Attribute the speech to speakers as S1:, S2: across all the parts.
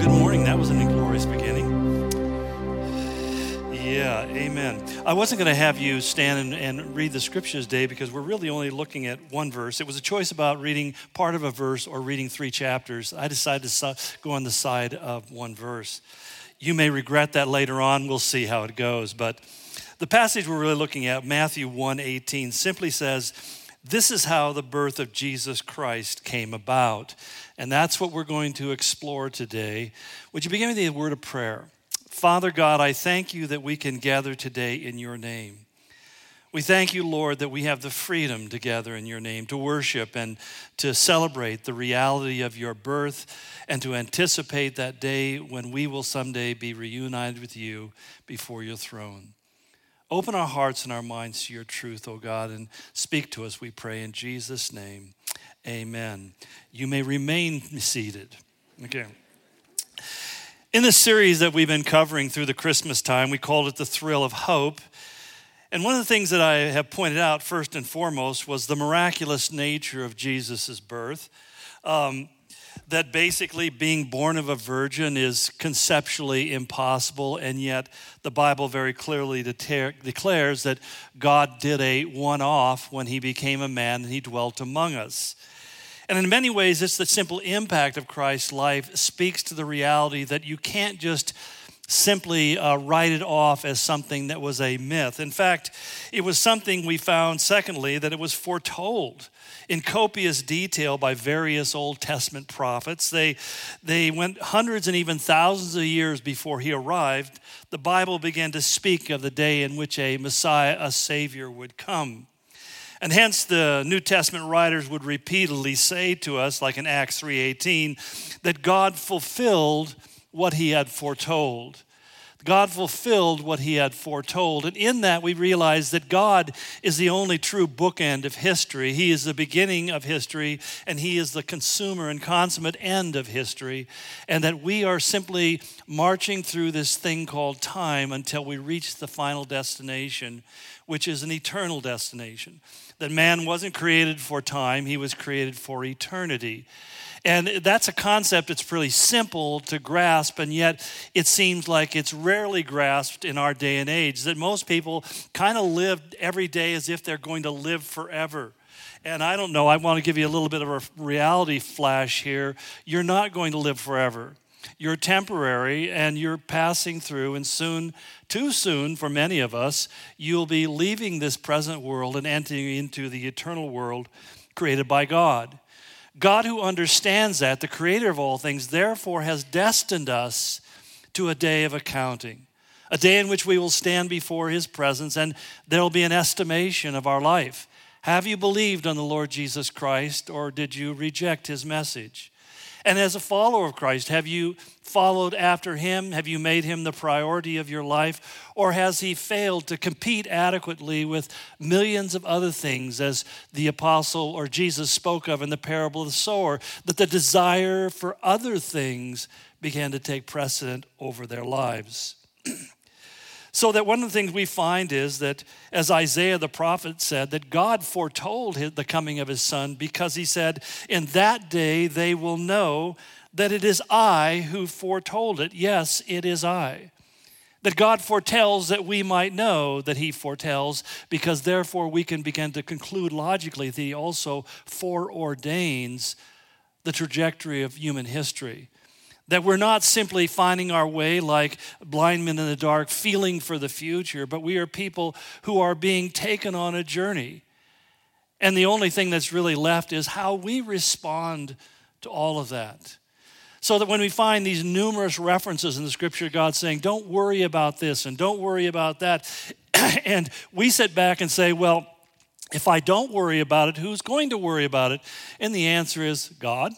S1: good morning. That was an inglorious beginning. Yeah, amen. I wasn't going to have you stand and, and, read the scriptures today because we're really only looking at one verse. It was a choice about reading part of a verse or reading three chapters. I decided to go on the side of one verse. You may regret that later on. We'll see how it goes. But the passage we're really looking at, Matthew 1:18, simply says, "This is how the birth of Jesus Christ came about." And that's what we're going to explore today. Would you begin with a word of prayer? Father God, I thank you that we can gather today in your name. We thank you, Lord, that we have the freedom to gather in your name, to worship and to celebrate the reality of your birth and to anticipate that day when we will someday be reunited with you before your throne. Open our hearts and our minds to your truth, O God, and speak to us, we pray, in Jesus' name. Amen. You may remain seated. Okay. In this series that we've been covering through the Christmas time, we called it The Thrill of Hope. And one of the things that I have pointed out first and foremost was the miraculous nature of Jesus' birth. Um, that basically being born of a virgin is conceptually impossible, and yet the Bible very clearly declares that God did a one off when he became a man and he dwelt among us. And in many ways, it's the simple impact of Christ's life speaks to the reality that you can't just simply uh, write it off as something that was a myth. In fact, it was something we found, secondly, that it was foretold in copious detail by various Old Testament prophets. They, they went hundreds and even thousands of years before he arrived. The Bible began to speak of the day in which a Messiah, a Savior, would come. And hence the New Testament writers would repeatedly say to us like in Acts 3:18 that God fulfilled what he had foretold. God fulfilled what he had foretold. And in that, we realize that God is the only true bookend of history. He is the beginning of history, and he is the consumer and consummate end of history. And that we are simply marching through this thing called time until we reach the final destination, which is an eternal destination that man wasn't created for time, he was created for eternity. And that's a concept that's pretty simple to grasp, and yet it seems like it's rarely grasped in our day and age. That most people kind of live every day as if they're going to live forever. And I don't know, I want to give you a little bit of a reality flash here. You're not going to live forever. You're temporary and you're passing through, and soon, too soon for many of us, you'll be leaving this present world and entering into the eternal world created by God. God, who understands that, the creator of all things, therefore has destined us to a day of accounting, a day in which we will stand before his presence and there will be an estimation of our life. Have you believed on the Lord Jesus Christ or did you reject his message? And as a follower of Christ, have you followed after him? Have you made him the priority of your life? Or has he failed to compete adequately with millions of other things, as the apostle or Jesus spoke of in the parable of the sower, that the desire for other things began to take precedent over their lives? So that one of the things we find is that, as Isaiah the prophet said, that God foretold the coming of his son because he said, In that day they will know that it is I who foretold it. Yes, it is I. That God foretells that we might know that He foretells, because therefore we can begin to conclude logically that He also foreordains the trajectory of human history. That we're not simply finding our way like blind men in the dark, feeling for the future, but we are people who are being taken on a journey. And the only thing that's really left is how we respond to all of that. So that when we find these numerous references in the scripture, God saying, don't worry about this and don't worry about that. and we sit back and say, well, if I don't worry about it, who's going to worry about it? And the answer is God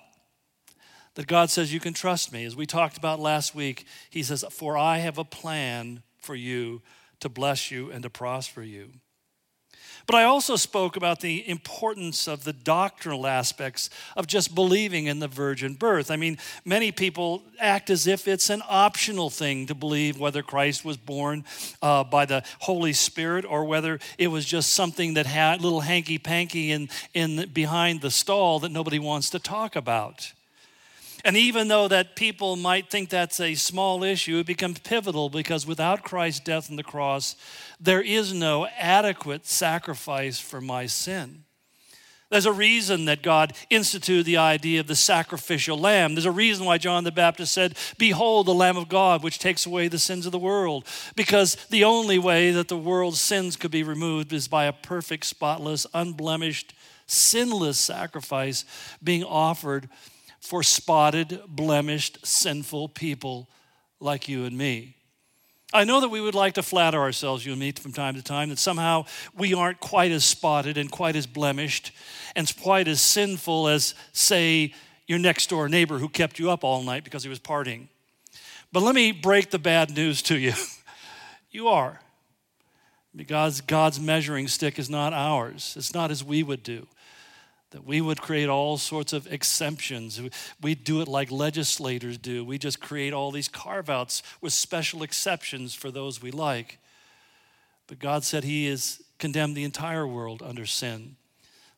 S1: that God says, You can trust me. As we talked about last week, He says, For I have a plan for you to bless you and to prosper you. But I also spoke about the importance of the doctrinal aspects of just believing in the virgin birth. I mean, many people act as if it's an optional thing to believe whether Christ was born uh, by the Holy Spirit or whether it was just something that had little hanky panky in, in behind the stall that nobody wants to talk about. And even though that people might think that's a small issue, it becomes pivotal because without Christ's death on the cross, there is no adequate sacrifice for my sin. There's a reason that God instituted the idea of the sacrificial lamb. There's a reason why John the Baptist said, Behold, the Lamb of God, which takes away the sins of the world. Because the only way that the world's sins could be removed is by a perfect, spotless, unblemished, sinless sacrifice being offered for spotted, blemished, sinful people like you and me. I know that we would like to flatter ourselves, you and me, from time to time, that somehow we aren't quite as spotted and quite as blemished and quite as sinful as, say, your next door neighbor who kept you up all night because he was partying. But let me break the bad news to you. you are. Because God's measuring stick is not ours, it's not as we would do that we would create all sorts of exemptions. We do it like legislators do. We just create all these carve outs with special exceptions for those we like. But God said He has condemned the entire world under sin,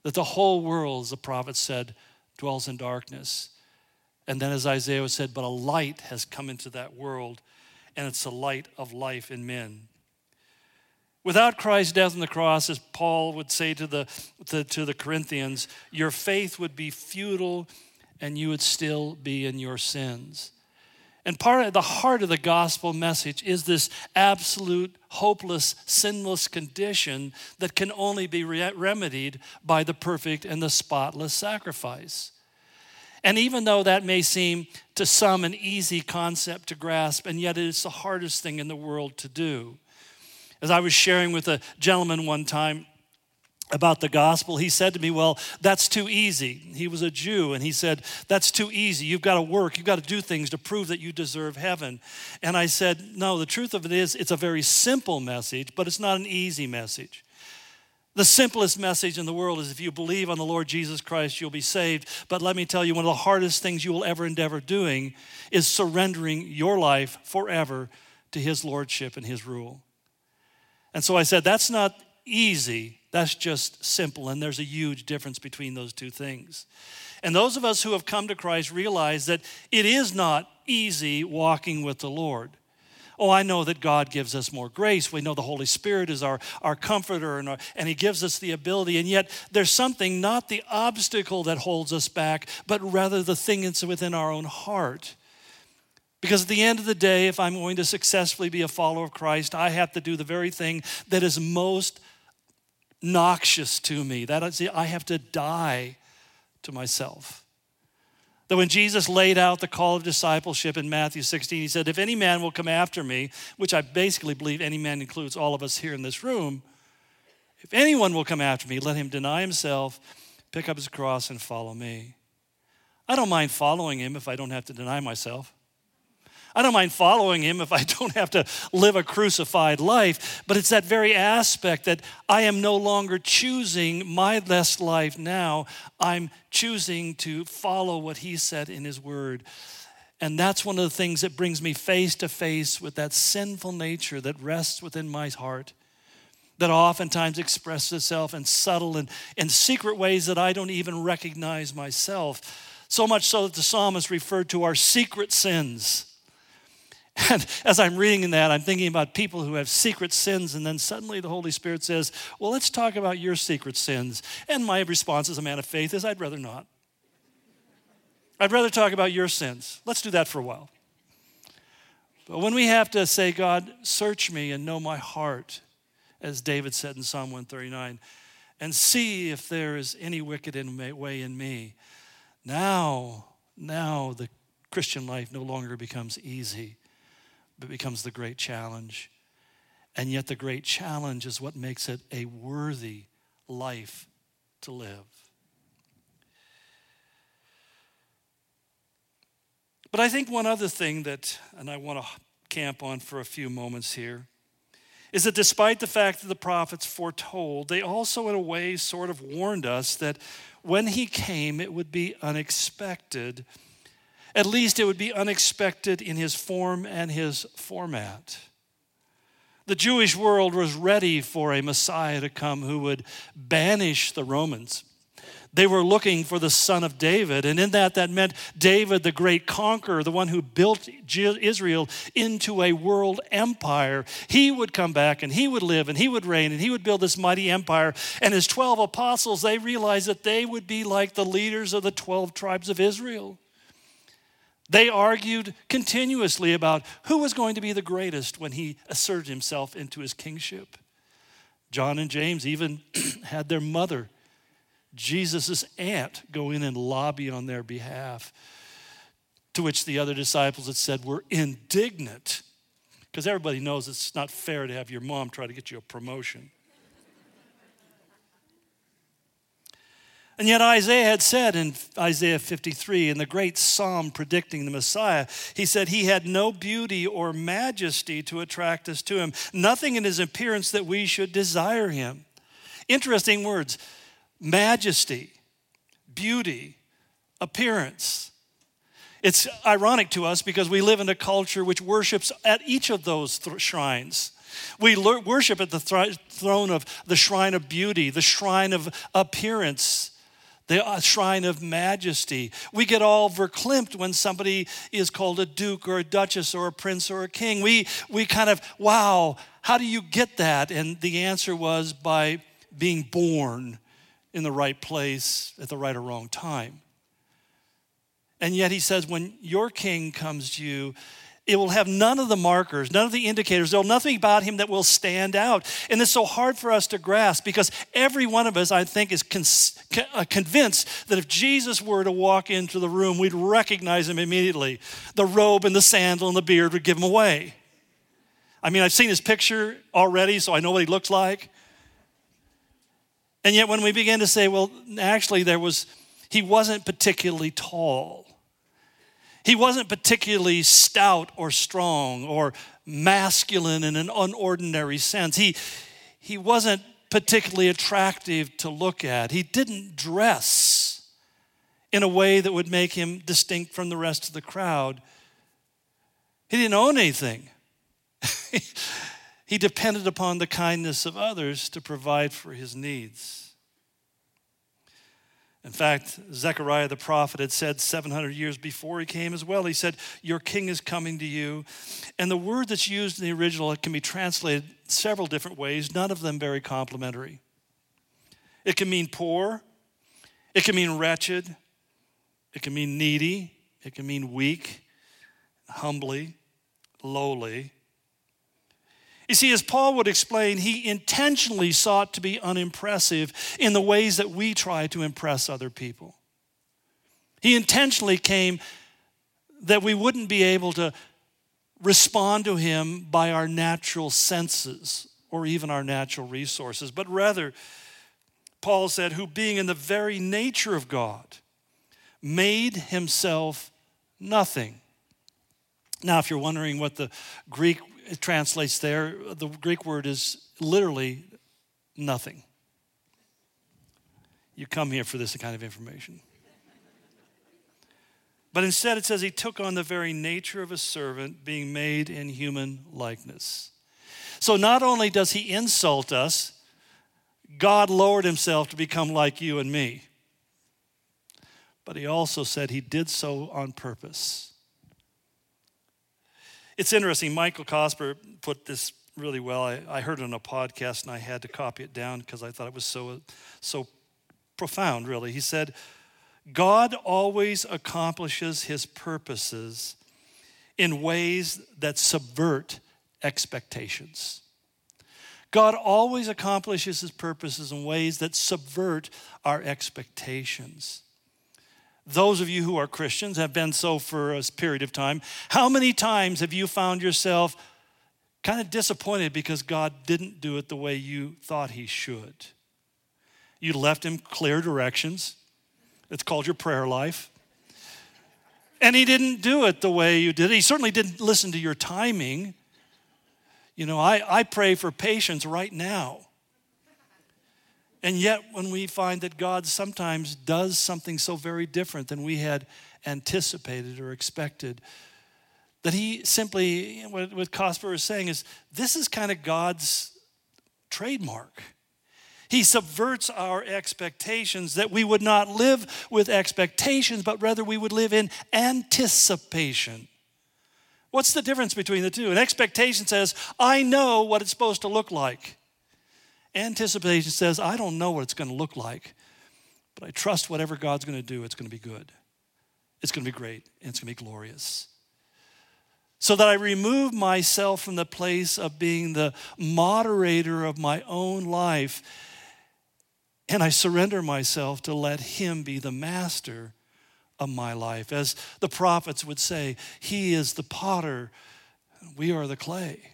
S1: that the whole world, as the prophet said, dwells in darkness. And then, as Isaiah said, but a light has come into that world, and it's the light of life in men. Without Christ's death on the cross, as Paul would say to the, to, to the Corinthians, your faith would be futile and you would still be in your sins. And part of the heart of the gospel message is this absolute, hopeless, sinless condition that can only be re- remedied by the perfect and the spotless sacrifice. And even though that may seem to some an easy concept to grasp, and yet it is the hardest thing in the world to do. As I was sharing with a gentleman one time, about the gospel, he said to me, Well, that's too easy. He was a Jew, and he said, That's too easy. You've got to work, you've got to do things to prove that you deserve heaven. And I said, No, the truth of it is, it's a very simple message, but it's not an easy message. The simplest message in the world is if you believe on the Lord Jesus Christ, you'll be saved. But let me tell you, one of the hardest things you will ever endeavor doing is surrendering your life forever to His Lordship and His rule. And so I said, that's not easy, that's just simple. And there's a huge difference between those two things. And those of us who have come to Christ realize that it is not easy walking with the Lord. Oh, I know that God gives us more grace. We know the Holy Spirit is our, our comforter and, our, and He gives us the ability. And yet, there's something, not the obstacle that holds us back, but rather the thing that's within our own heart because at the end of the day, if I'm going to successfully be a follower of Christ, I have to do the very thing that is most noxious to me. That is, I have to die to myself. That when Jesus laid out the call of discipleship in Matthew 16, he said, If any man will come after me, which I basically believe any man includes all of us here in this room, if anyone will come after me, let him deny himself, pick up his cross, and follow me. I don't mind following him if I don't have to deny myself. I don't mind following him if I don't have to live a crucified life, but it's that very aspect that I am no longer choosing my best life now. I'm choosing to follow what he said in his word. And that's one of the things that brings me face to face with that sinful nature that rests within my heart, that oftentimes expresses itself in subtle and, and secret ways that I don't even recognize myself. So much so that the psalmist referred to our secret sins. And as I'm reading that, I'm thinking about people who have secret sins, and then suddenly the Holy Spirit says, Well, let's talk about your secret sins. And my response as a man of faith is, I'd rather not. I'd rather talk about your sins. Let's do that for a while. But when we have to say, God, search me and know my heart, as David said in Psalm 139, and see if there is any wicked way in me, now, now the Christian life no longer becomes easy but becomes the great challenge. And yet, the great challenge is what makes it a worthy life to live. But I think one other thing that, and I want to camp on for a few moments here, is that despite the fact that the prophets foretold, they also, in a way, sort of warned us that when he came, it would be unexpected at least it would be unexpected in his form and his format. The Jewish world was ready for a Messiah to come who would banish the Romans, They were looking for the son of David. And in that, that meant David, the great conqueror, the one who built Israel into a world empire. He would come back and he would live and he would reign and he would build this mighty empire. And his 12 apostles, they realized that they would be like the leaders of the 12 tribes of Israel. They argued continuously about who was going to be the greatest when he asserted himself into his kingship. John and James even had their mother Jesus' aunt go in and lobby on their behalf. To which the other disciples had said, We're indignant. Because everybody knows it's not fair to have your mom try to get you a promotion. And yet, Isaiah had said in Isaiah 53, in the great psalm predicting the Messiah, he said he had no beauty or majesty to attract us to him, nothing in his appearance that we should desire him. Interesting words majesty, beauty, appearance. It's ironic to us because we live in a culture which worships at each of those th- shrines. We worship at the th- throne of the shrine of beauty, the shrine of appearance, the uh, shrine of majesty. We get all verklempt when somebody is called a duke or a duchess or a prince or a king. We, we kind of, wow, how do you get that? And the answer was by being born in the right place at the right or wrong time. And yet he says, when your king comes to you, it will have none of the markers, none of the indicators. There'll nothing about him that will stand out. And it's so hard for us to grasp because every one of us, I think, is uh, convinced that if Jesus were to walk into the room, we'd recognize him immediately. The robe and the sandal and the beard would give him away. I mean, I've seen his picture already, so I know what he looks like. And yet, when we begin to say, well, actually, there was, he wasn't particularly tall. He wasn't particularly stout or strong or masculine in an unordinary sense. He, he wasn't particularly attractive to look at. He didn't dress in a way that would make him distinct from the rest of the crowd. He didn't own anything. He depended upon the kindness of others to provide for his needs. In fact, Zechariah the prophet had said 700 years before he came as well, he said, Your king is coming to you. And the word that's used in the original it can be translated several different ways, none of them very complimentary. It can mean poor, it can mean wretched, it can mean needy, it can mean weak, humbly, lowly, you see, as Paul would explain, he intentionally sought to be unimpressive in the ways that we try to impress other people. He intentionally came that we wouldn't be able to respond to him by our natural senses or even our natural resources, but rather, Paul said, who being in the very nature of God, made himself nothing. Now, if you're wondering what the Greek it translates there, the Greek word is literally nothing. You come here for this kind of information. But instead, it says he took on the very nature of a servant, being made in human likeness. So not only does he insult us, God lowered himself to become like you and me. But he also said he did so on purpose. It's interesting. Michael Cosper put this really well. I, I heard it on a podcast and I had to copy it down because I thought it was so, so profound, really. He said, God always accomplishes his purposes in ways that subvert expectations. God always accomplishes his purposes in ways that subvert our expectations those of you who are Christians have been so for a period of time. How many times have you found yourself kind of disappointed because God didn't do it the way you thought He should? You left Him clear directions. It's called your prayer life. And He didn't do it the way you did. He certainly didn't listen to your timing. You know, I, I pray for patience right now. And yet, when we find that God sometimes does something so very different than we had anticipated or expected, that he simply, what Cosper is saying is, this is kind of God's trademark. He subverts our expectations that we would not live with expectations, but rather we would live in anticipation. What's the difference between the two? An expectation says, I know what it's supposed to look like. Anticipation says, I don't know what it's going to look like, but I trust whatever God's going to do, it's going to be good. It's going to be great, and it's going to be glorious so that I remove myself from the place of being the moderator of my own life and I surrender myself to let Him be the master of my life. As the prophets would say, He is the potter, we are the clay.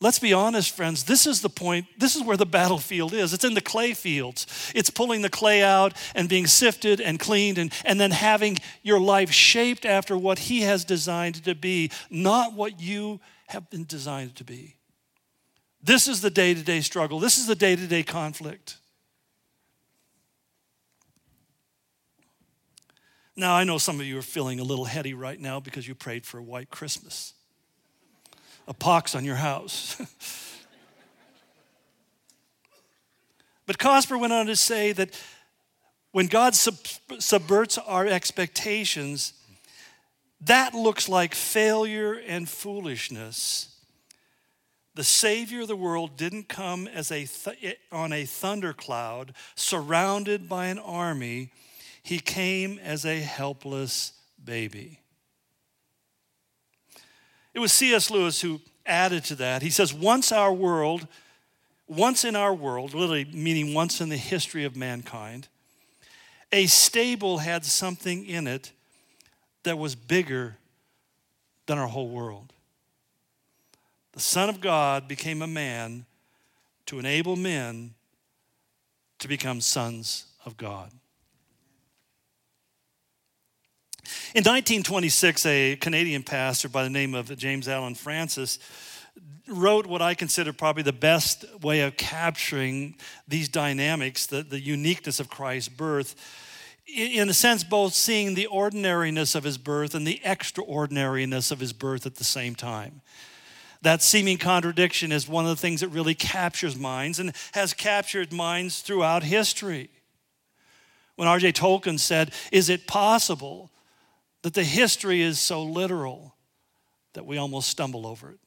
S1: Let's be honest, friends. This is the point. This is where the battlefield is. It's in the clay fields. It's pulling the clay out and being sifted and cleaned and, and then having your life shaped after what He has designed to be, not what you have been designed to be. This is the day to day struggle. This is the day to day conflict. Now, I know some of you are feeling a little heady right now because you prayed for a white Christmas a pox on your house. but Cosper went on to say that when God sub- subverts our expectations, that looks like failure and foolishness. The Savior of the world didn't come as a th- eh, on a thundercloud surrounded by an army. He came as a helpless baby. It was C.S. Lewis who added to that. He says, Once our world, once in our world, literally meaning once in the history of mankind, a stable had something in it that was bigger than our whole world. The Son of God became a man to enable men to become sons of God. In 1926, a Canadian pastor by the name of James Allan Francis wrote what I consider probably the best way of capturing these dynamics, the, the uniqueness of Christ's birth. In a sense, both seeing the ordinariness of his birth and the extraordinariness of his birth at the same time. That seeming contradiction is one of the things that really captures minds and has captured minds throughout history. When R.J. Tolkien said, Is it possible that the history is so literal that we almost stumble over it.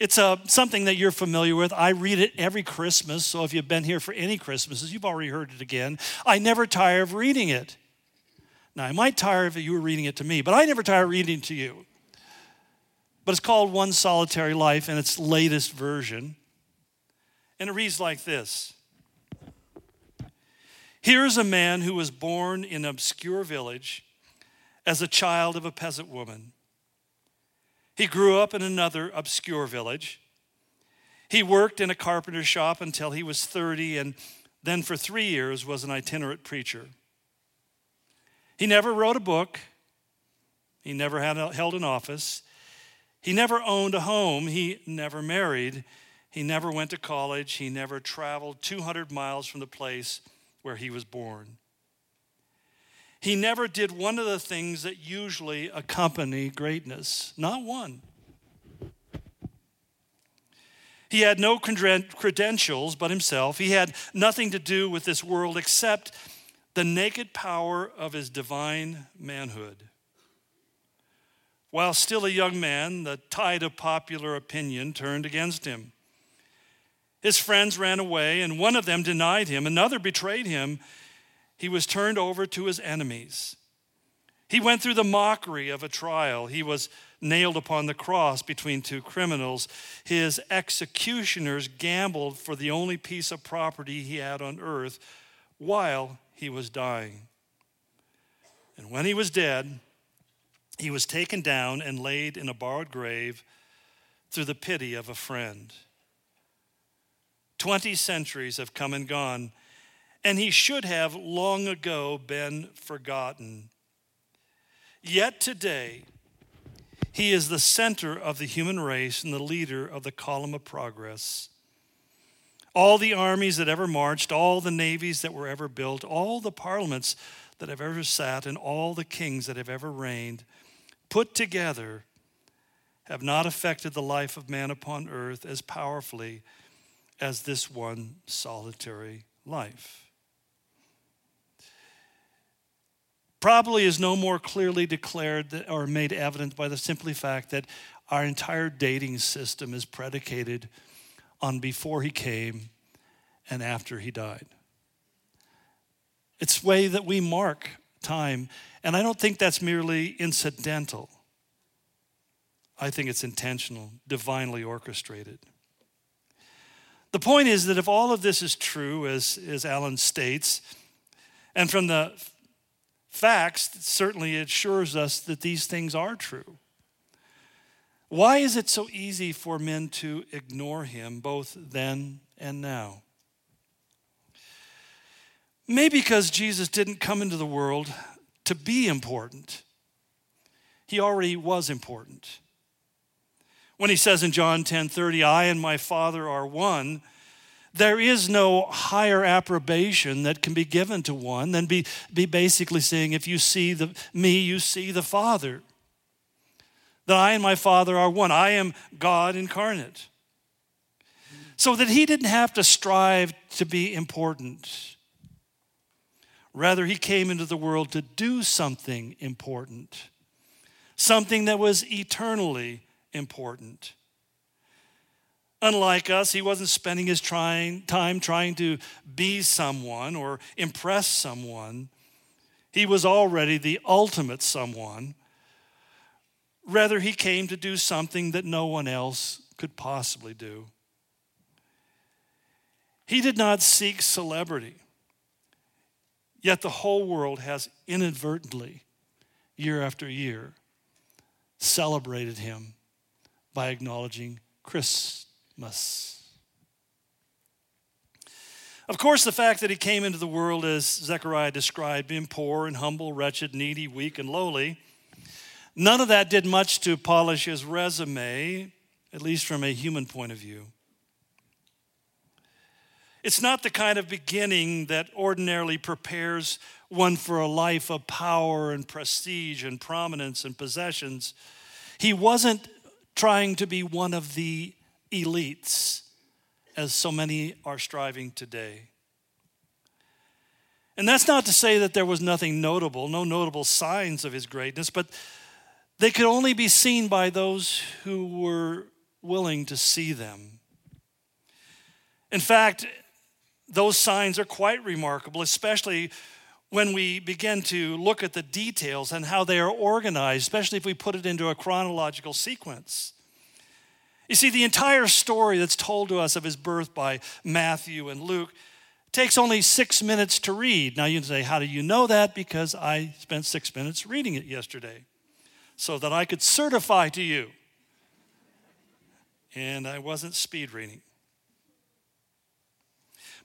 S1: It's a, uh, something that you're familiar with. I read it every Christmas, so if you've been here for any Christmases, you've already heard it again. I never tire of reading it. Now, I might tire if you were reading it to me, but I never tire of reading to you. But it's called One Solitary Life in its latest version. And it reads like this Here's a man who was born in an obscure village as a child of a peasant woman. He grew up in another obscure village. He worked in a carpenter's shop until he was 30 and then for three years was an itinerant preacher. He never wrote a book. He never had held an office. He never owned a home. He never married. He never went to college. He never traveled 200 miles from the place where he was born. He never did one of the things that usually accompany greatness, not one. He had no credentials but himself. He had nothing to do with this world except the naked power of his divine manhood. While still a young man, the tide of popular opinion turned against him. His friends ran away, and one of them denied him, another betrayed him. He was turned over to his enemies. He went through the mockery of a trial. He was nailed upon the cross between two criminals. His executioners gambled for the only piece of property he had on earth while he was dying. And when he was dead, he was taken down and laid in a borrowed grave through the pity of a friend. 20 centuries have come and gone, and he should have long ago been forgotten. Yet today, he is the center of the human race and the leader of the column of progress. All the armies that ever marched, all the navies that were ever built, all the parliaments that have ever sat, and all the kings that have ever reigned, put together, have not affected the life of man upon earth as powerfully as this one solitary life. Probably is no more clearly declared or made evident by the simply fact that our entire dating system is predicated on before he came and after he died. It's way that we mark time, and I don't think that's merely incidental. I think it's intentional, divinely orchestrated. The point is that if all of this is true, as, as Alan states, and from the facts, certainly it assures us that these things are true. Why is it so easy for men to ignore him both then and now? Maybe because Jesus didn't come into the world to be important. He already was important. When he says in John 10 30, I and my Father are one, there is no higher approbation that can be given to one than be, be basically saying, if you see the, me, you see the Father. That I and my Father are one. I am God incarnate. So that he didn't have to strive to be important. Rather, he came into the world to do something important, something that was eternally important. Unlike us, he wasn't spending his trying, time trying to be someone or impress someone. He was already the ultimate someone. Rather, he came to do something that no one else could possibly do. He did not seek celebrity. Yet the whole world has inadvertently, year after year, celebrated him by acknowledging Christmas. Of course, the fact that he came into the world as Zechariah described, being poor and humble, wretched, needy, weak, and lowly, none of that did much to polish his resume, at least from a human point of view. It's not the kind of beginning that ordinarily prepares one for a life of power and prestige and prominence and possessions. He wasn't trying to be one of the elites, as so many are striving today. And that's not to say that there was nothing notable, no notable signs of his greatness, but they could only be seen by those who were willing to see them. In fact, those signs are quite remarkable, especially when we begin to look at the details and how they are organized, especially if we put it into a chronological sequence. You see, the entire story that's told to us of his birth by Matthew and Luke takes only six minutes to read. Now, you say, How do you know that? Because I spent six minutes reading it yesterday so that I could certify to you. And I wasn't speed reading.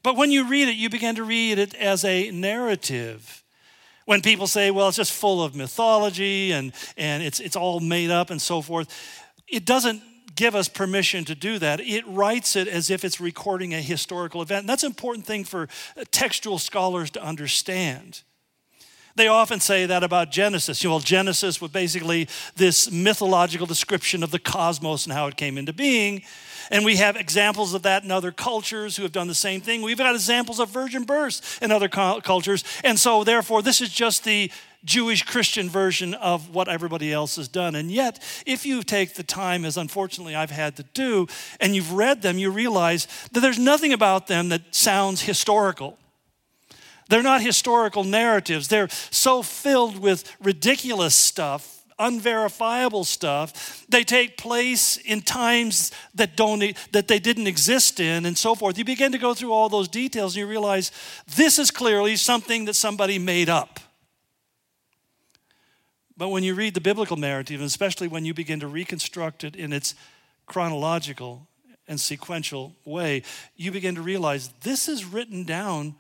S1: But when you read it, you begin to read it as a narrative. When people say, well, it's just full of mythology and, and it's, it's all made up and so forth, it doesn't give us permission to do that. It writes it as if it's recording a historical event. And that's an important thing for uh, textual scholars to understand. They often say that about Genesis. You know, Genesis was basically this mythological description of the cosmos and how it came into being. And we have examples of that in other cultures who have done the same thing. We've got examples of virgin births in other cultures. And so, therefore, this is just the Jewish Christian version of what everybody else has done. And yet, if you take the time, as unfortunately I've had to do, and you've read them, you realize that there's nothing about them that sounds historical. They're not historical narratives. They're so filled with ridiculous stuff unverifiable stuff. They take place in times that don't that they didn't exist in and so forth. You begin to go through all those details and you realize this is clearly something that somebody made up. But when you read the biblical narrative, and especially when you begin to reconstruct it in its chronological and sequential way, you begin to realize this is written down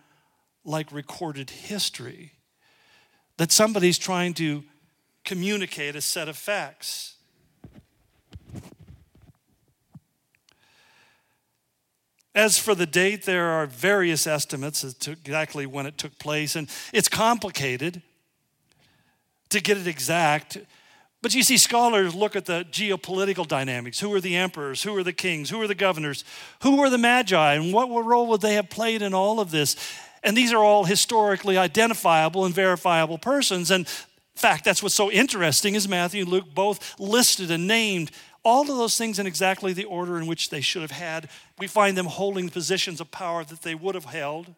S1: like recorded history. That somebody's trying to communicate a set of facts. As for the date, there are various estimates as to exactly when it took place, and it's complicated to get it exact. But you see, scholars look at the geopolitical dynamics. Who are the emperors? Who are the kings? Who are the governors? Who were the magi? And what role would they have played in all of this? And these are all historically identifiable and verifiable persons. And in fact, that's what's so interesting is Matthew and Luke both listed and named all of those things in exactly the order in which they should have had. We find them holding the positions of power that they would have held.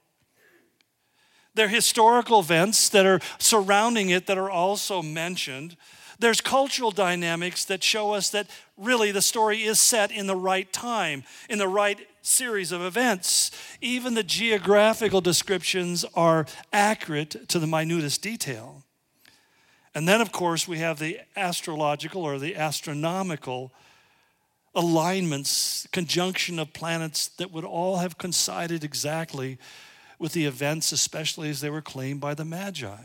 S1: There are historical events that are surrounding it that are also mentioned. There's cultural dynamics that show us that really the story is set in the right time, in the right series of events. Even the geographical descriptions are accurate to the minutest detail. And then, of course, we have the astrological or the astronomical alignments, conjunction of planets that would all have coincided exactly with the events, especially as they were claimed by the Magi.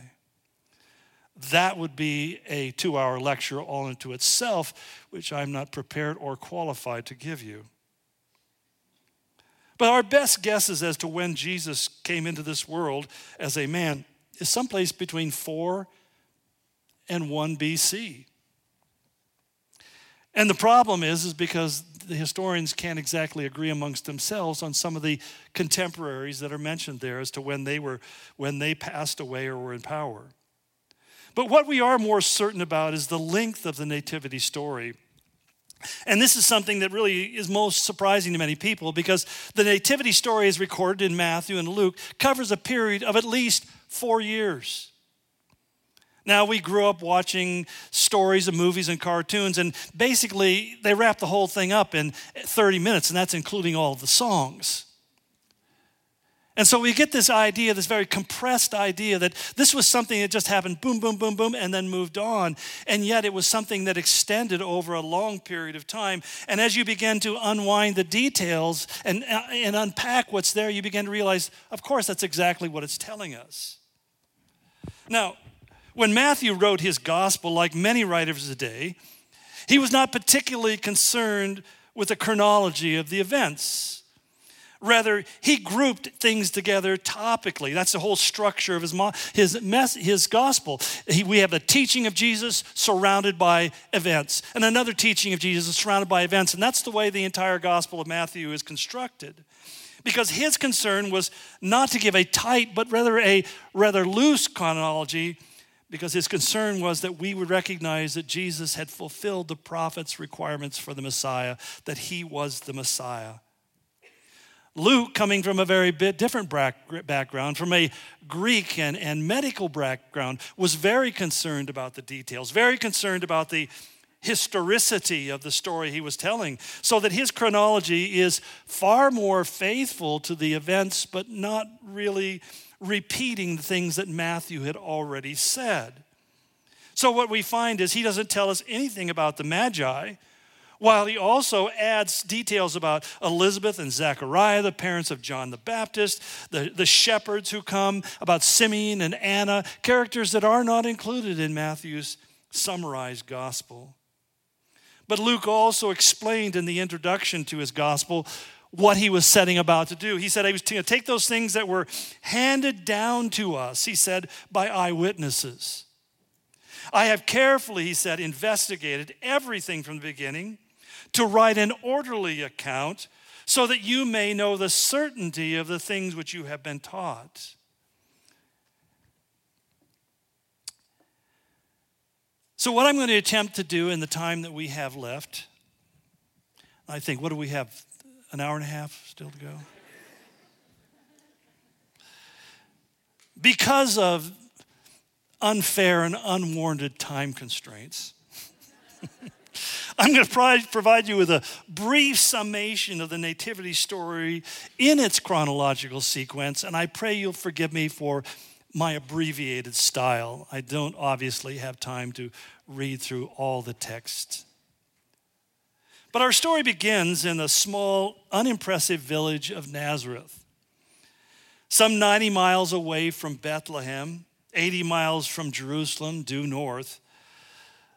S1: That would be a two hour lecture all into itself, which I'm not prepared or qualified to give you. But our best guesses as to when Jesus came into this world as a man is someplace between 4 and 1 BC. And the problem is, is because the historians can't exactly agree amongst themselves on some of the contemporaries that are mentioned there as to when they were when they passed away or were in power. But what we are more certain about is the length of the nativity story. And this is something that really is most surprising to many people because the nativity story is recorded in Matthew and Luke covers a period of at least 4 years. Now, we grew up watching stories of movies and cartoons, and basically they wrap the whole thing up in 30 minutes, and that's including all the songs. And so we get this idea, this very compressed idea that this was something that just happened boom, boom, boom, boom, and then moved on. And yet it was something that extended over a long period of time. And as you begin to unwind the details and, uh, and unpack what's there, you begin to realize, of course, that's exactly what it's telling us. Now, when Matthew wrote his gospel, like many writers today, he was not particularly concerned with the chronology of the events. Rather, he grouped things together topically. That's the whole structure of his, his, mess, his gospel. He, we have the teaching of Jesus surrounded by events, and another teaching of Jesus surrounded by events. And that's the way the entire gospel of Matthew is constructed. Because his concern was not to give a tight, but rather a rather loose chronology because his concern was that we would recognize that Jesus had fulfilled the prophet's requirements for the Messiah, that he was the Messiah. Luke, coming from a very bit different background, from a Greek and, and medical background, was very concerned about the details, very concerned about the historicity of the story he was telling, so that his chronology is far more faithful to the events, but not really repeating the things that Matthew had already said. So, what we find is he doesn't tell us anything about the Magi, while he also adds details about Elizabeth and Zechariah, the parents of John the Baptist, the, the shepherds who come, about Simeon and Anna, characters that are not included in Matthew's summarized gospel. But Luke also explained in the introduction to his gospel what he was setting about to do. He said he was going to take those things that were handed down to us, he said, by eyewitnesses. I have carefully, he said, investigated everything from the beginning to write an orderly account so that you may know the certainty of the things which you have been taught. So, what I'm going to attempt to do in the time that we have left, I think, what do we have? An hour and a half still to go? Because of unfair and unwarranted time constraints, I'm going to provide you with a brief summation of the Nativity story in its chronological sequence, and I pray you'll forgive me for my abbreviated style. I don't obviously have time to read through all the text. But our story begins in the small, unimpressive village of Nazareth, some 90 miles away from Bethlehem, 80 miles from Jerusalem, due north.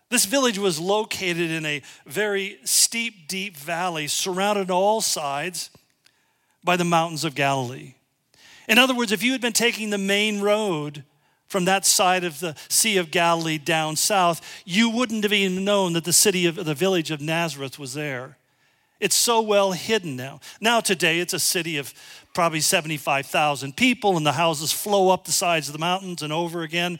S1: This village was located in a very steep, deep valley surrounded on all sides by the mountains of Galilee. In other words, if you had been taking the main road from that side of the Sea of Galilee down south, you wouldn't have even known that the city of the village of Nazareth was there. It's so well hidden now. Now, today, it's a city of probably 75,000 people, and the houses flow up the sides of the mountains and over again.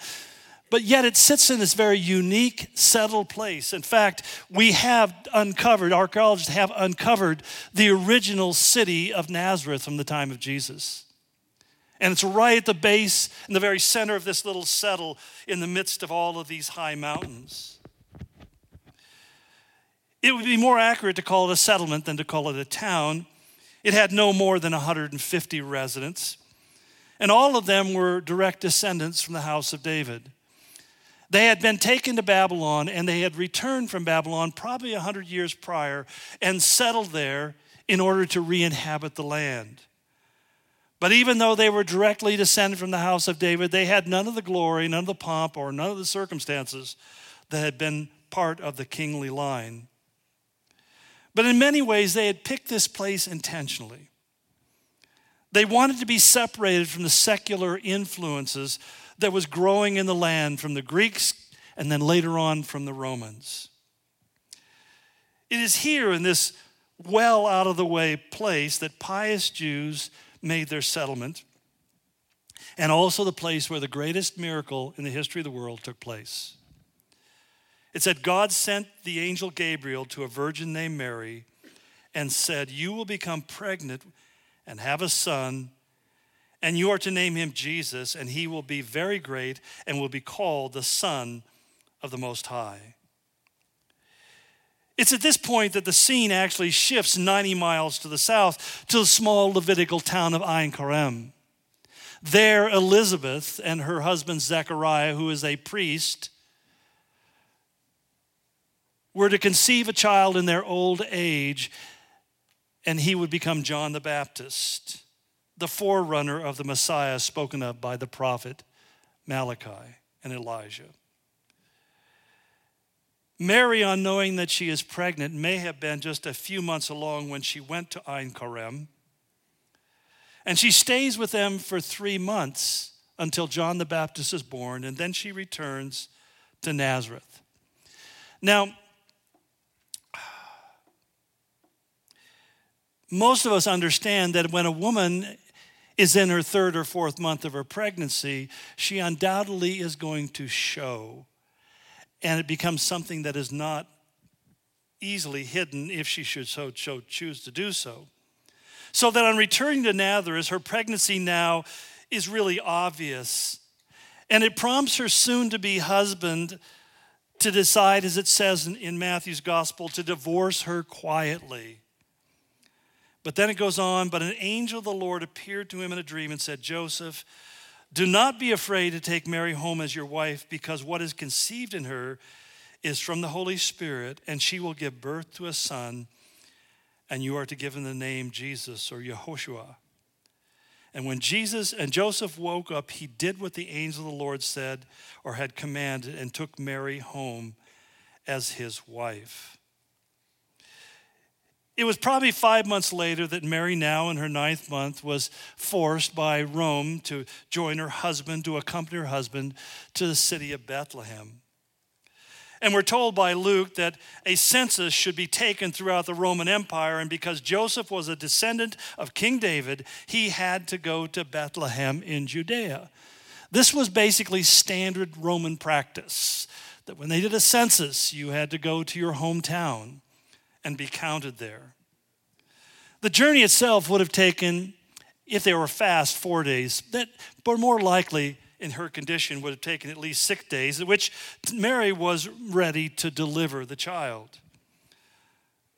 S1: But yet, it sits in this very unique, settled place. In fact, we have uncovered, archaeologists have uncovered the original city of Nazareth from the time of Jesus. And it's right at the base, in the very center of this little settle, in the midst of all of these high mountains. It would be more accurate to call it a settlement than to call it a town. It had no more than 150 residents, and all of them were direct descendants from the house of David. They had been taken to Babylon and they had returned from Babylon probably 100 years prior and settled there in order to re inhabit the land. But even though they were directly descended from the house of David, they had none of the glory, none of the pomp, or none of the circumstances that had been part of the kingly line. But in many ways, they had picked this place intentionally. They wanted to be separated from the secular influences that was growing in the land from the Greeks and then later on from the Romans. It is here in this well out of the way place that pious Jews made their settlement, and also the place where the greatest miracle in the history of the world took place. It said, God sent the angel Gabriel to a virgin named Mary and said, You will become pregnant and have a son, and you are to name him Jesus, and he will be very great and will be called the Son of the Most High. It's at this point that the scene actually shifts 90 miles to the south to the small Levitical town of Ein Karem. There, Elizabeth and her husband Zechariah, who is a priest, were to conceive a child in their old age, and he would become John the Baptist, the forerunner of the Messiah spoken of by the prophet Malachi and Elijah. Mary, on knowing that she is pregnant, may have been just a few months along when she went to Ein Karem. And she stays with them for three months until John the Baptist is born, and then she returns to Nazareth. Now, most of us understand that when a woman is in her third or fourth month of her pregnancy, she undoubtedly is going to show and it becomes something that is not easily hidden if she should so, choose to do so. So that on returning to Nazareth, her pregnancy now is really obvious. And it prompts her soon to be husband to decide, as it says in, in Matthew's gospel, to divorce her quietly. But then it goes on, but an angel of the Lord appeared to him in a dream and said, Joseph, do not be afraid to take Mary home as your wife, because what is conceived in her is from the Holy Spirit, and she will give birth to a son, and you are to give him the name Jesus or Yehoshua. And when Jesus and Joseph woke up, he did what the angel of the Lord said or had commanded and took Mary home as his wife. It was probably five months later that Mary, now in her ninth month, was forced by Rome to join her husband, to accompany her husband to the city of Bethlehem. And we're told by Luke that a census should be taken throughout the Roman Empire, and because Joseph was a descendant of King David, he had to go to Bethlehem in Judea. This was basically standard Roman practice that when they did a census, you had to go to your hometown and be counted there. The journey itself would have taken, if they were fast, four days, that, but more likely, in her condition, would have taken at least six days, at which Mary was ready to deliver the child.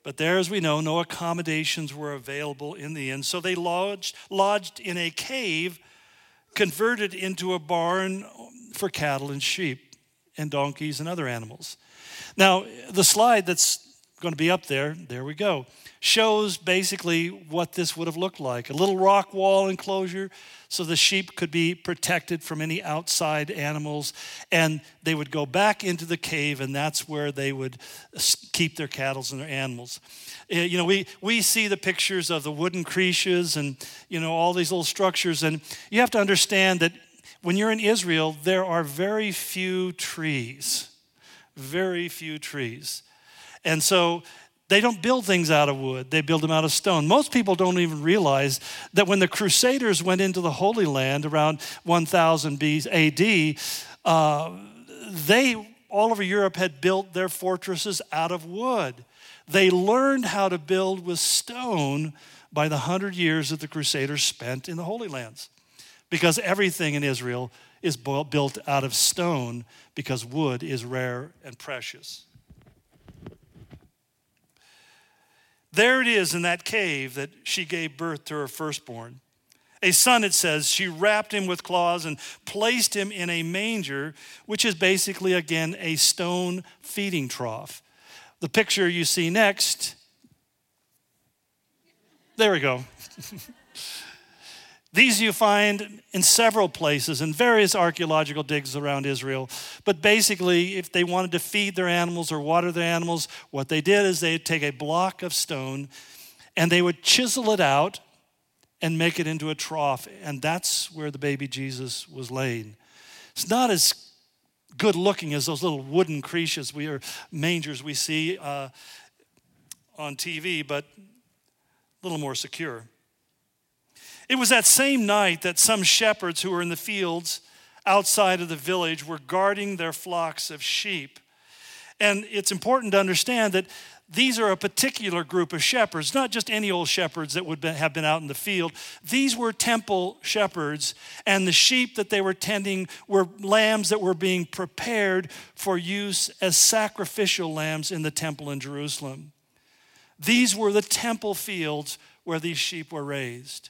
S1: But there, as we know, no accommodations were available in the inn, so they lodged, lodged in a cave converted into a barn for cattle and sheep and donkeys and other animals. Now, the slide that's going to be up there. There we go. Shows basically what this would have looked like a little rock wall enclosure so the sheep could be protected from any outside animals. And they would go back into the cave, and that's where they would keep their cattle and their animals. Eh, you know, we, we see the pictures of the wooden creches and, you know, all these little structures. And you have to understand that when you're in Israel, there are very few trees. Very few trees. And so they don't build things out of wood, they build them out of stone. Most people don't even realize that when the Crusaders went into the Holy Land around 1000 AD, uh, they all over Europe had built their fortresses out of wood. They learned how to build with stone by the hundred years that the Crusaders spent in the Holy Lands. Because everything in Israel is built out of stone because wood is rare and precious. There it is in that cave that she gave birth to her firstborn. A son, it says, she wrapped him with cloths and placed him in a manger, which is basically, again, a stone feeding trough. The picture you see next, there we go. These you find in several places in various archaeological digs around Israel. But basically, if they wanted to feed their animals or water their animals, what they did is they'd take a block of stone and they would chisel it out and make it into a trough. And that's where the baby Jesus was laid. It's not as good looking as those little wooden creches we or mangers we see uh, on TV, but a little more secure. It was that same night that some shepherds who were in the fields outside of the village were guarding their flocks of sheep. And it's important to understand that these are a particular group of shepherds, not just any old shepherds that would have been out in the field. These were temple shepherds, and the sheep that they were tending were lambs that were being prepared for use as sacrificial lambs in the temple in Jerusalem. These were the temple fields where these sheep were raised.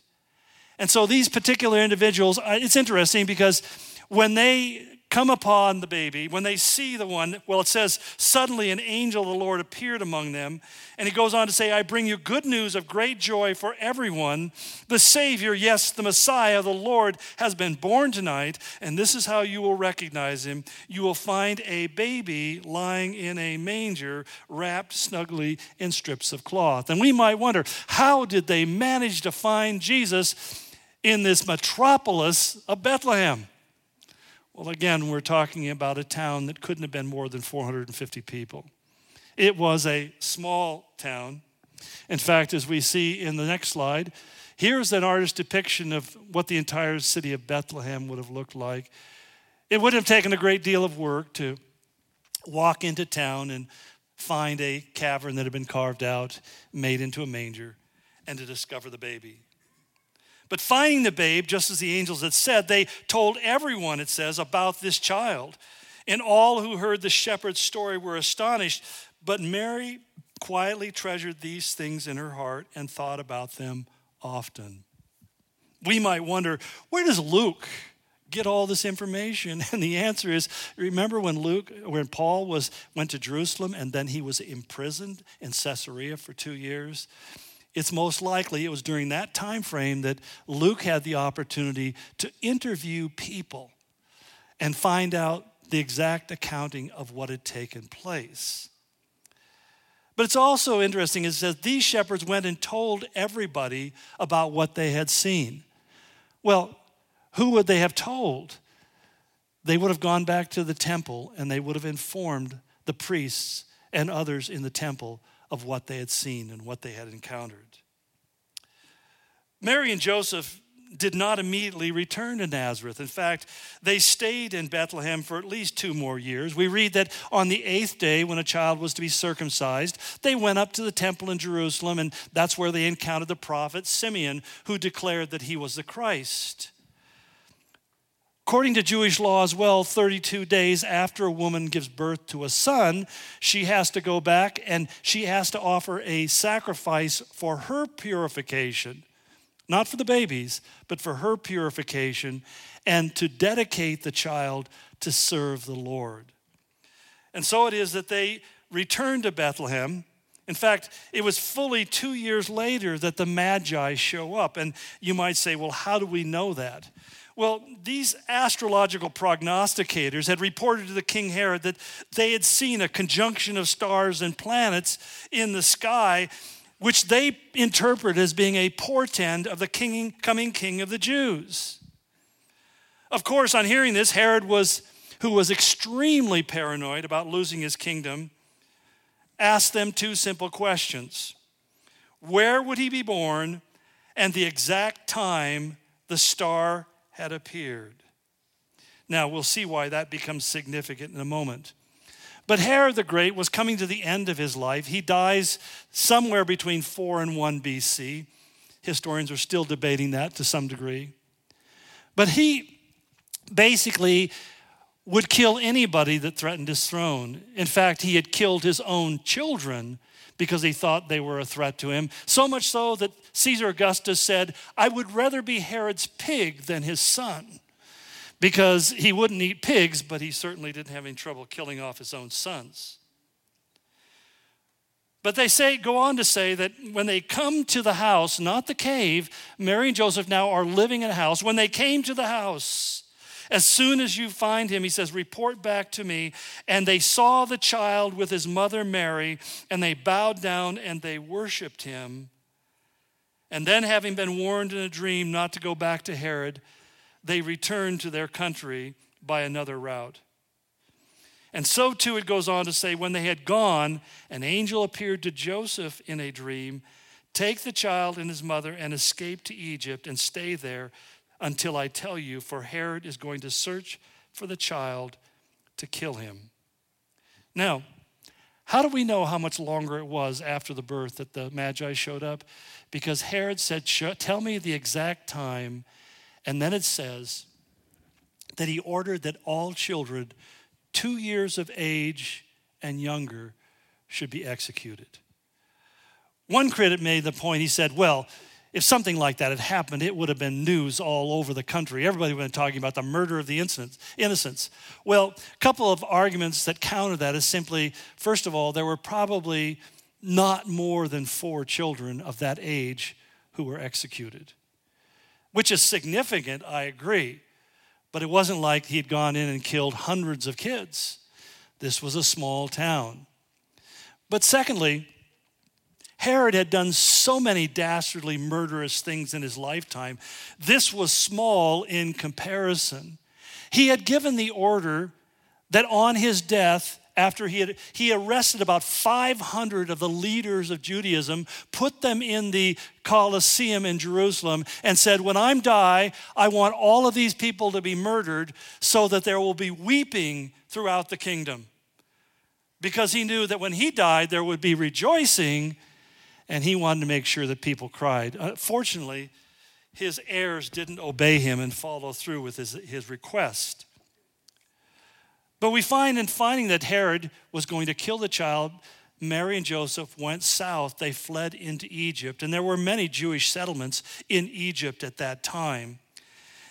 S1: And so these particular individuals, uh, it's interesting because when they come upon the baby, when they see the one, well, it says, suddenly an angel of the Lord appeared among them. And he goes on to say, I bring you good news of great joy for everyone. The Savior, yes, the Messiah, the Lord, has been born tonight. And this is how you will recognize him. You will find a baby lying in a manger, wrapped snugly in strips of cloth. And we might wonder, how did they manage to find Jesus? In this metropolis of Bethlehem. Well, again, we're talking about a town that couldn't have been more than 450 people. It was a small town. In fact, as we see in the next slide, here's an artist's depiction of what the entire city of Bethlehem would have looked like. It would have taken a great deal of work to walk into town and find a cavern that had been carved out, made into a manger, and to discover the baby. But finding the babe, just as the angels had said, they told everyone, it says, about this child. And all who heard the shepherd's story were astonished. But Mary quietly treasured these things in her heart and thought about them often. We might wonder, where does Luke get all this information? And the answer is, remember when Luke, when Paul was went to Jerusalem and then he was imprisoned in Caesarea for two years? It's most likely it was during that time frame that Luke had the opportunity to interview people and find out the exact accounting of what had taken place. But it's also interesting, it says these shepherds went and told everybody about what they had seen. Well, who would they have told? They would have gone back to the temple and they would have informed the priests and others in the temple of what they had seen and what they had encountered. Mary and Joseph did not immediately return to Nazareth. In fact, they stayed in Bethlehem for at least two more years. We read that on the eighth day, when a child was to be circumcised, they went up to the temple in Jerusalem, and that's where they encountered the prophet Simeon, who declared that he was the Christ. According to Jewish law as well, 32 days after a woman gives birth to a son, she has to go back and she has to offer a sacrifice for her purification, not for the babies, but for her purification, and to dedicate the child to serve the Lord. And so it is that they return to Bethlehem. In fact, it was fully two years later that the Magi show up. And you might say, well, how do we know that? Well, these astrological prognosticators had reported to the King Herod that they had seen a conjunction of stars and planets in the sky, which they interpret as being a portend of the king, coming king of the Jews. Of course, on hearing this, Herod was, who was extremely paranoid about losing his kingdom, asked them two simple questions Where would he be born, and the exact time the star had appeared? Now, we'll see why that becomes significant in a moment. But Herod the Great was coming to the end of his life. He dies somewhere between 4 and 1 BC. Historians are still debating that to some degree. But he basically would kill anybody that threatened his throne. In fact, he had killed his own children because he thought they were a threat to him. So much so that Caesar Augustus said, I would rather be Herod's pig than his son because he wouldn't eat pigs, but he certainly didn't have any trouble killing off his own sons. But they say, go on to say that when they come to the house, not the cave, Mary and Joseph now are living in a house. When they came to the house, as soon as you find him, he says, report back to me. And they saw the child with his mother Mary, and they bowed down and they worshiped him. And then, having been warned in a dream not to go back to Herod, they returned to their country by another route. And so too it goes on to say, when they had gone, an angel appeared to Joseph in a dream Take the child and his mother and escape to Egypt and stay there until I tell you, for Herod is going to search for the child to kill him. Now, how do we know how much longer it was after the birth that the Magi showed up? Because Herod said, Tell me the exact time and then it says that he ordered that all children two years of age and younger should be executed. One critic made the point, he said, well, if something like that had happened, it would have been news all over the country. Everybody would have been talking about the murder of the innocents. Well, a couple of arguments that counter that is simply, first of all, there were probably not more than four children of that age who were executed which is significant, I agree. But it wasn't like he'd gone in and killed hundreds of kids. This was a small town. But secondly, Herod had done so many dastardly murderous things in his lifetime. This was small in comparison. He had given the order that on his death, after he had he arrested about 500 of the leaders of Judaism, put them in the Colosseum in Jerusalem, and said, When I die, I want all of these people to be murdered so that there will be weeping throughout the kingdom. Because he knew that when he died, there would be rejoicing, and he wanted to make sure that people cried. Uh, fortunately, his heirs didn't obey him and follow through with his, his request. But we find in finding that Herod was going to kill the child, Mary and Joseph went south. They fled into Egypt. And there were many Jewish settlements in Egypt at that time.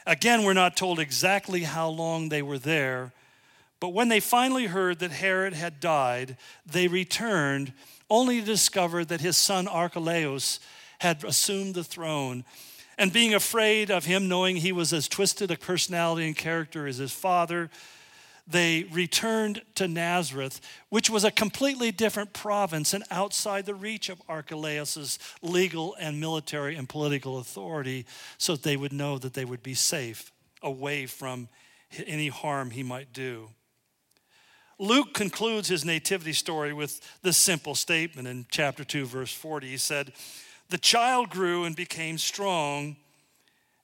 S1: Again, we're not told exactly how long they were there. But when they finally heard that Herod had died, they returned only to discover that his son Archelaus had assumed the throne. And being afraid of him, knowing he was as twisted a personality and character as his father, they returned to Nazareth, which was a completely different province and outside the reach of Archelaus's legal and military and political authority, so that they would know that they would be safe away from any harm he might do. Luke concludes his nativity story with this simple statement in chapter 2, verse 40. He said, The child grew and became strong,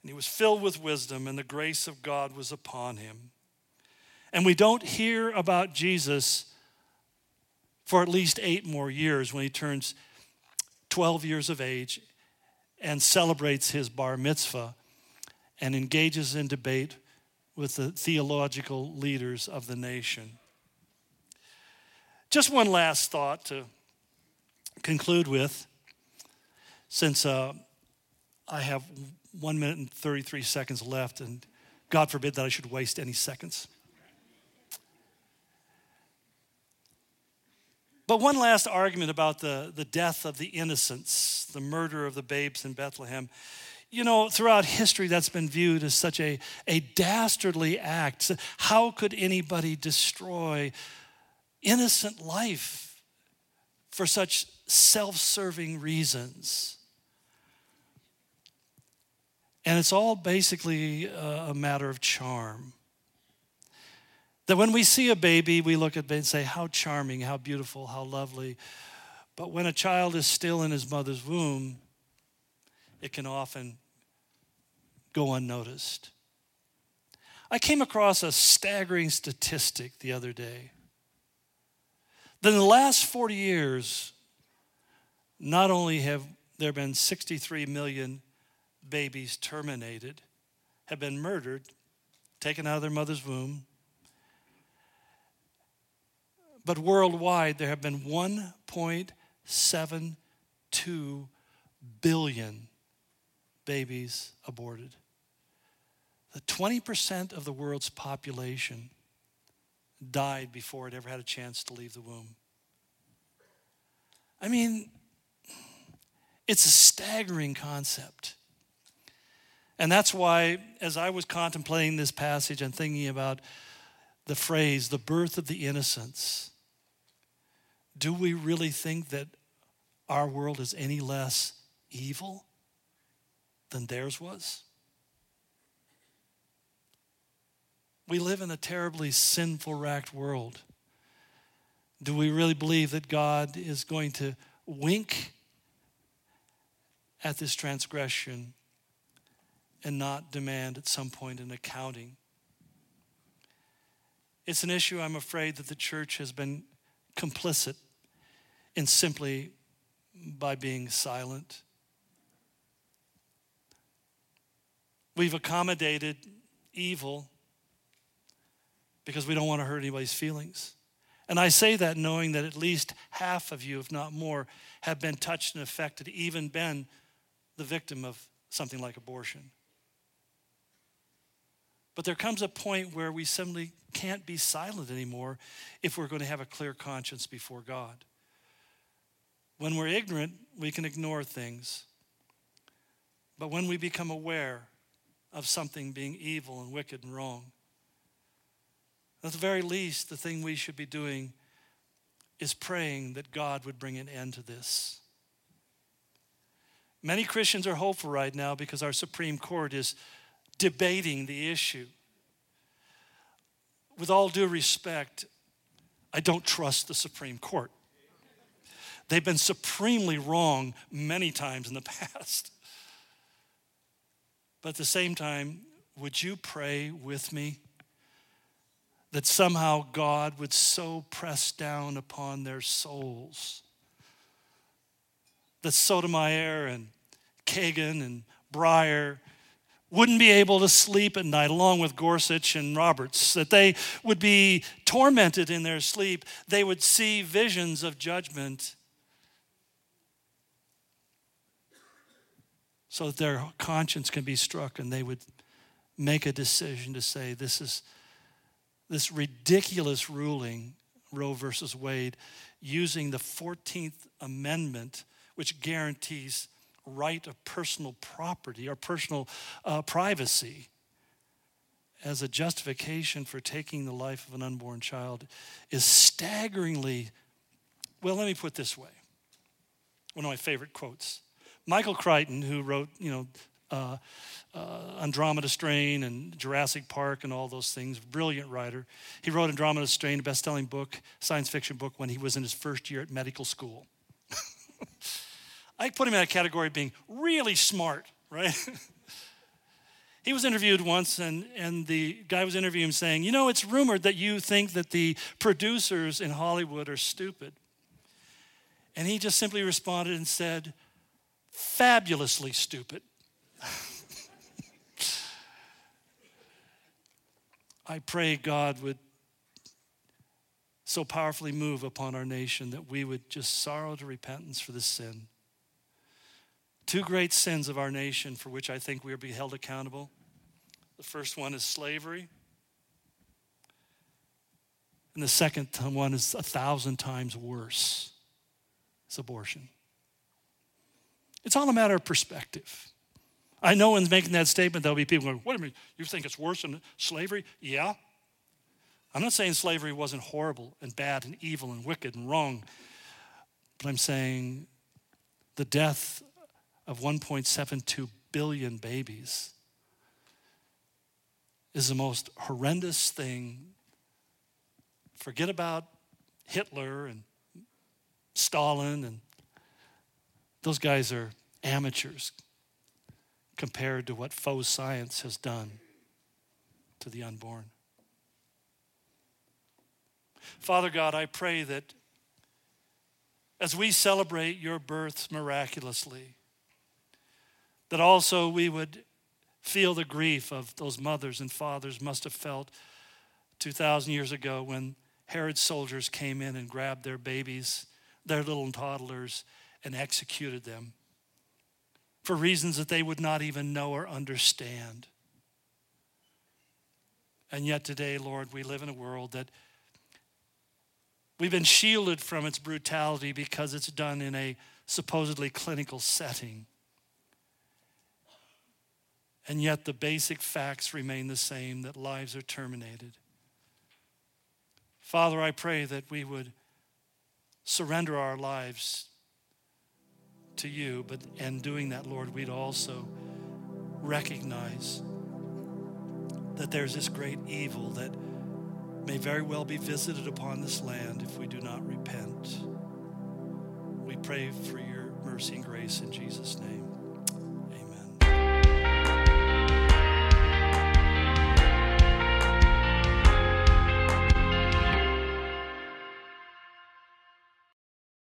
S1: and he was filled with wisdom, and the grace of God was upon him. And we don't hear about Jesus for at least eight more years when he turns 12 years of age and celebrates his bar mitzvah and engages in debate with the theological leaders of the nation. Just one last thought to conclude with, since uh, I have one minute and 33 seconds left, and God forbid that I should waste any seconds. But one last argument about the, the death of the innocents, the murder of the babes in Bethlehem. You know, throughout history, that's been viewed as such a, a dastardly act. How could anybody destroy innocent life for such self serving reasons? And it's all basically a matter of charm. That when we see a baby, we look at it and say, How charming, how beautiful, how lovely. But when a child is still in his mother's womb, it can often go unnoticed. I came across a staggering statistic the other day. That in the last 40 years, not only have there been 63 million babies terminated, have been murdered, taken out of their mother's womb, but worldwide there have been 1.72 billion babies aborted. The 20% of the world's population died before it ever had a chance to leave the womb. I mean, it's a staggering concept. And that's why, as I was contemplating this passage and thinking about the phrase, the birth of the innocents, do we really think that our world is any less evil than theirs was? We live in a terribly sinful, racked world. Do we really believe that God is going to wink at this transgression and not demand at some point an accounting? It's an issue I'm afraid that the church has been complicit in simply by being silent. We've accommodated evil because we don't want to hurt anybody's feelings. And I say that knowing that at least half of you, if not more, have been touched and affected, even been the victim of something like abortion. But there comes a point where we simply can't be silent anymore if we're going to have a clear conscience before God. When we're ignorant, we can ignore things. But when we become aware of something being evil and wicked and wrong, at the very least, the thing we should be doing is praying that God would bring an end to this. Many Christians are hopeful right now because our Supreme Court is debating the issue. With all due respect, I don't trust the Supreme Court. They've been supremely wrong many times in the past. But at the same time, would you pray with me that somehow God would so press down upon their souls. That Sotomayor and Kagan and Breyer wouldn't be able to sleep at night, along with Gorsuch and Roberts, that they would be tormented in their sleep. They would see visions of judgment. So that their conscience can be struck and they would make a decision to say, This is this ridiculous ruling, Roe versus Wade, using the 14th Amendment, which guarantees right of personal property or personal uh, privacy as a justification for taking the life of an unborn child is staggeringly well let me put this way one of my favorite quotes. Michael crichton who wrote you know uh, uh, Andromeda Strain and Jurassic Park and all those things. Brilliant writer. He wrote Andromeda Strain, a best selling book, science fiction book, when he was in his first year at medical school. I put him in a category of being really smart, right? he was interviewed once, and, and the guy was interviewing him saying, You know, it's rumored that you think that the producers in Hollywood are stupid. And he just simply responded and said, Fabulously stupid. I pray God would so powerfully move upon our nation that we would just sorrow to repentance for the sin. Two great sins of our nation for which I think we are being held accountable. The first one is slavery, and the second one is a thousand times worse it's abortion. It's all a matter of perspective. I know in making that statement, there'll be people going, wait a minute, you think it's worse than slavery? Yeah. I'm not saying slavery wasn't horrible and bad and evil and wicked and wrong, but I'm saying the death of 1.72 billion babies is the most horrendous thing. Forget about Hitler and Stalin, and those guys are amateurs compared to what faux science has done to the unborn. Father God, I pray that as we celebrate your births miraculously, that also we would feel the grief of those mothers and fathers must have felt 2,000 years ago when Herod's soldiers came in and grabbed their babies, their little toddlers, and executed them for reasons that they would not even know or understand. And yet today, Lord, we live in a world that we've been shielded from its brutality because it's done in a supposedly clinical setting. And yet the basic facts remain the same that lives are terminated. Father, I pray that we would surrender our lives to you, but in doing that, Lord, we'd also recognize that there's this great evil that may very well be visited upon this land if we do not repent. We pray for your mercy and grace in Jesus' name.